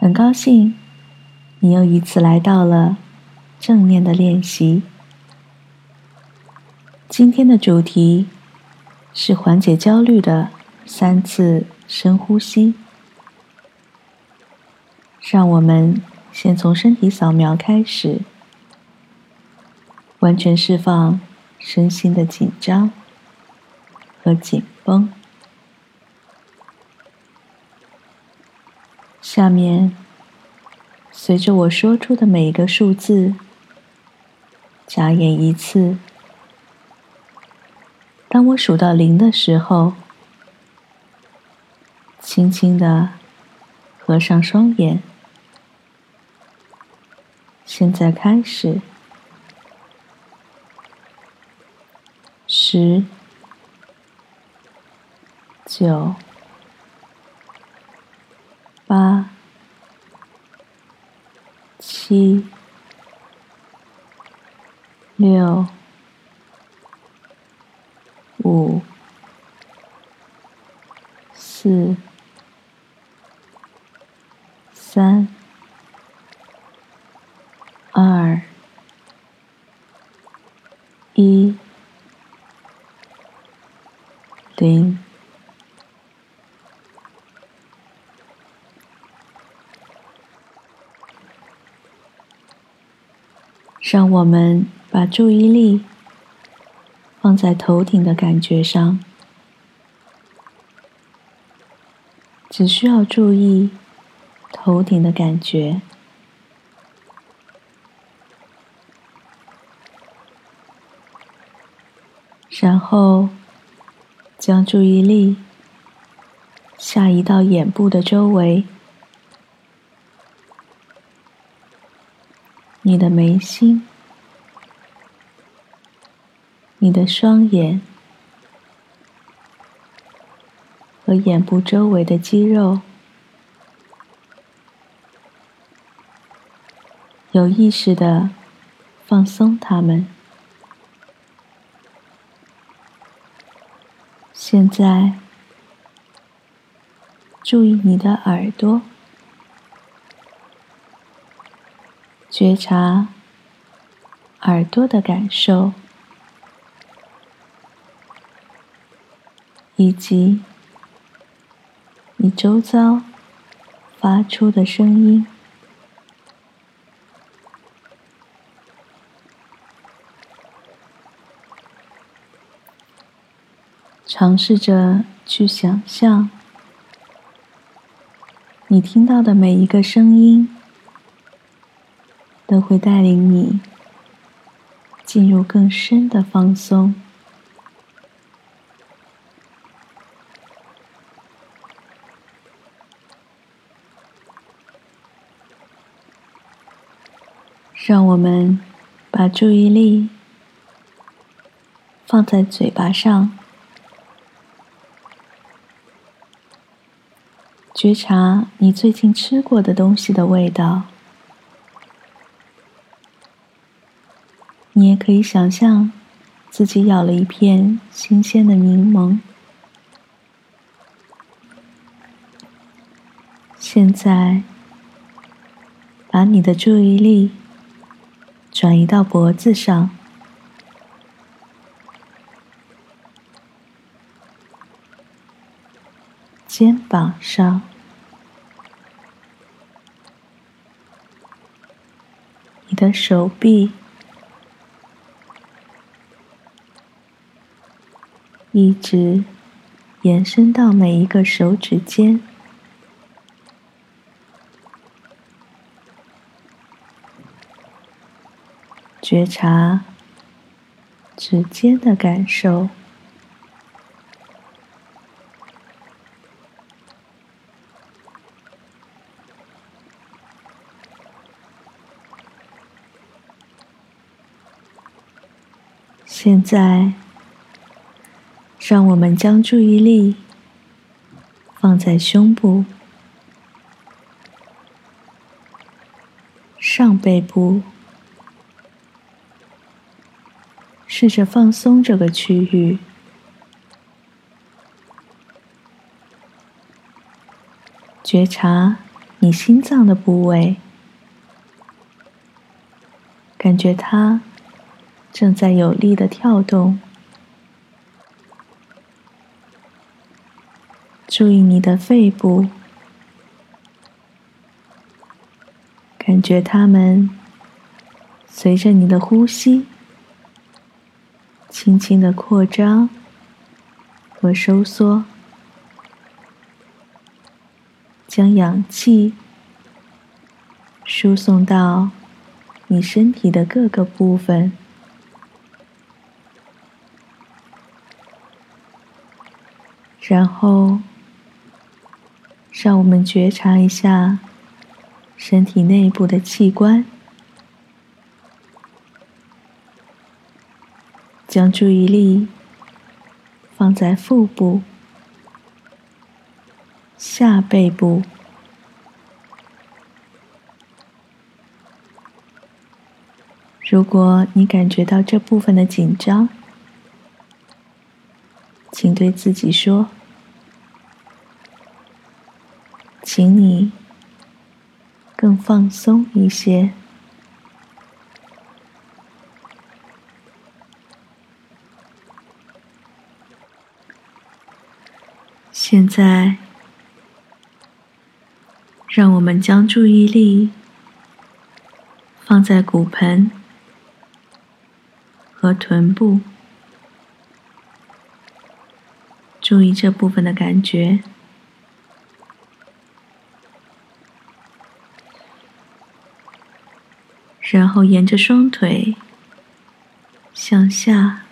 很高兴你又一次来到了正念的练习。今天的主题是缓解焦虑的三次深呼吸。让我们先从身体扫描开始，完全释放身心的紧张和紧绷。下面，随着我说出的每一个数字，眨眼一次。当我数到零的时候，轻轻的合上双眼。现在开始，十、九、八、七、六、五、四、三。二一零，让我们把注意力放在头顶的感觉上，只需要注意头顶的感觉。然后，将注意力下移到眼部的周围，你的眉心、你的双眼和眼部周围的肌肉，有意识的放松它们。现在，注意你的耳朵，觉察耳朵的感受，以及你周遭发出的声音。尝试着去想象，你听到的每一个声音，都会带领你进入更深的放松。让我们把注意力放在嘴巴上。觉察你最近吃过的东西的味道，你也可以想象自己咬了一片新鲜的柠檬。现在，把你的注意力转移到脖子上。肩膀上，你的手臂一直延伸到每一个手指尖，觉察指尖的感受。现在，让我们将注意力放在胸部、上背部，试着放松这个区域，觉察你心脏的部位，感觉它正在有力的跳动。注意你的肺部，感觉它们随着你的呼吸，轻轻的扩张和收缩。将氧气输送到你身体的各个部分，然后让我们觉察一下身体内部的器官，将注意力放在腹部。下背部，如果你感觉到这部分的紧张，请对自己说：“请你更放松一些。”现在。让我们将注意力放在骨盆和臀部，注意这部分的感觉，然后沿着双腿向下，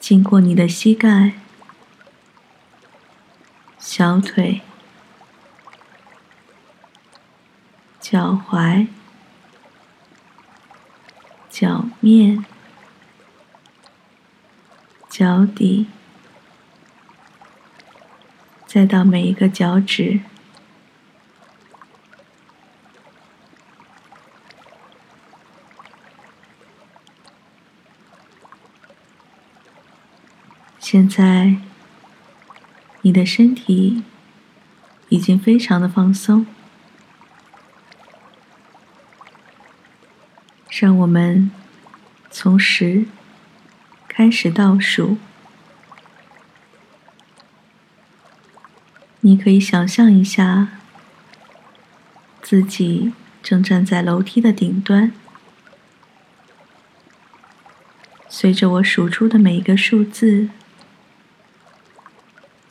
经过你的膝盖、小腿。脚踝、脚面、脚底，再到每一个脚趾。现在，你的身体已经非常的放松。让我们从十开始倒数。你可以想象一下，自己正站在楼梯的顶端，随着我数出的每一个数字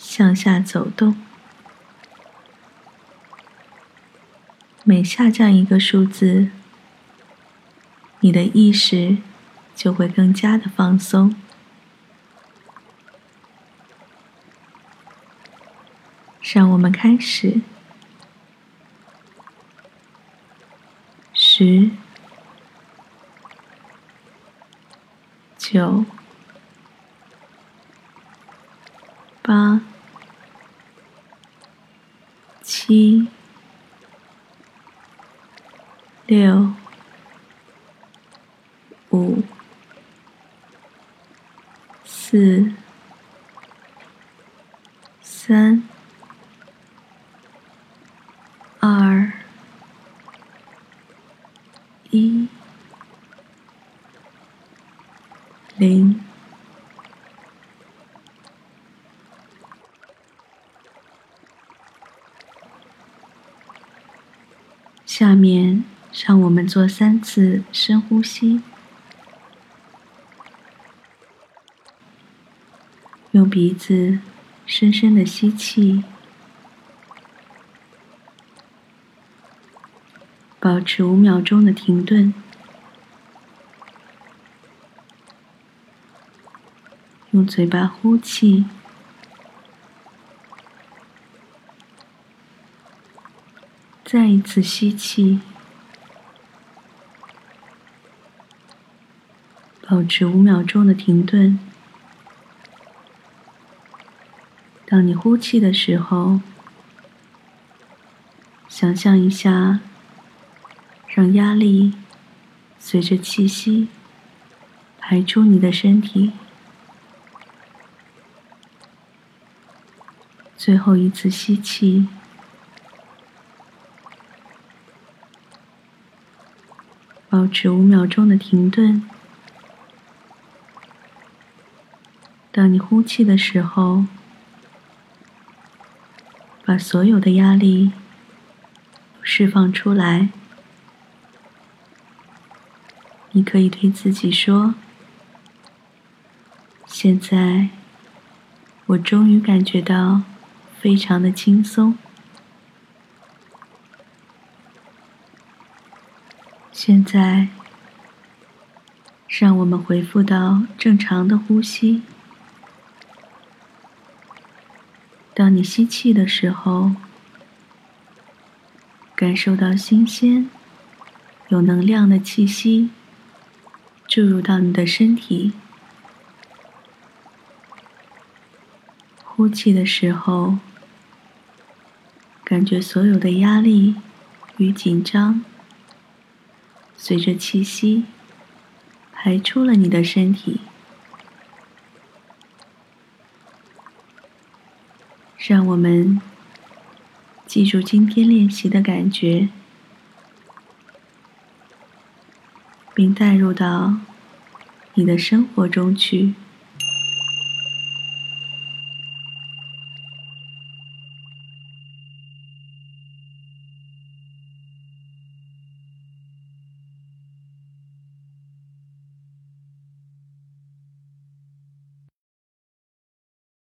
向下走动，每下降一个数字。你的意识就会更加的放松。让我们开始，十、九、八、七、六。五、四、三、二、一、零。下面，让我们做三次深呼吸。用鼻子深深的吸气，保持五秒钟的停顿，用嘴巴呼气，再一次吸气，保持五秒钟的停顿。当你呼气的时候，想象一下，让压力随着气息排出你的身体。最后一次吸气，保持五秒钟的停顿。当你呼气的时候，把所有的压力释放出来。你可以对自己说：“现在，我终于感觉到非常的轻松。现在，让我们恢复到正常的呼吸。当你吸气的时候，感受到新鲜、有能量的气息。”注入到你的身体，呼气的时候，感觉所有的压力与紧张，随着气息排出了你的身体。让我们记住今天练习的感觉。并带入到你的生活中去。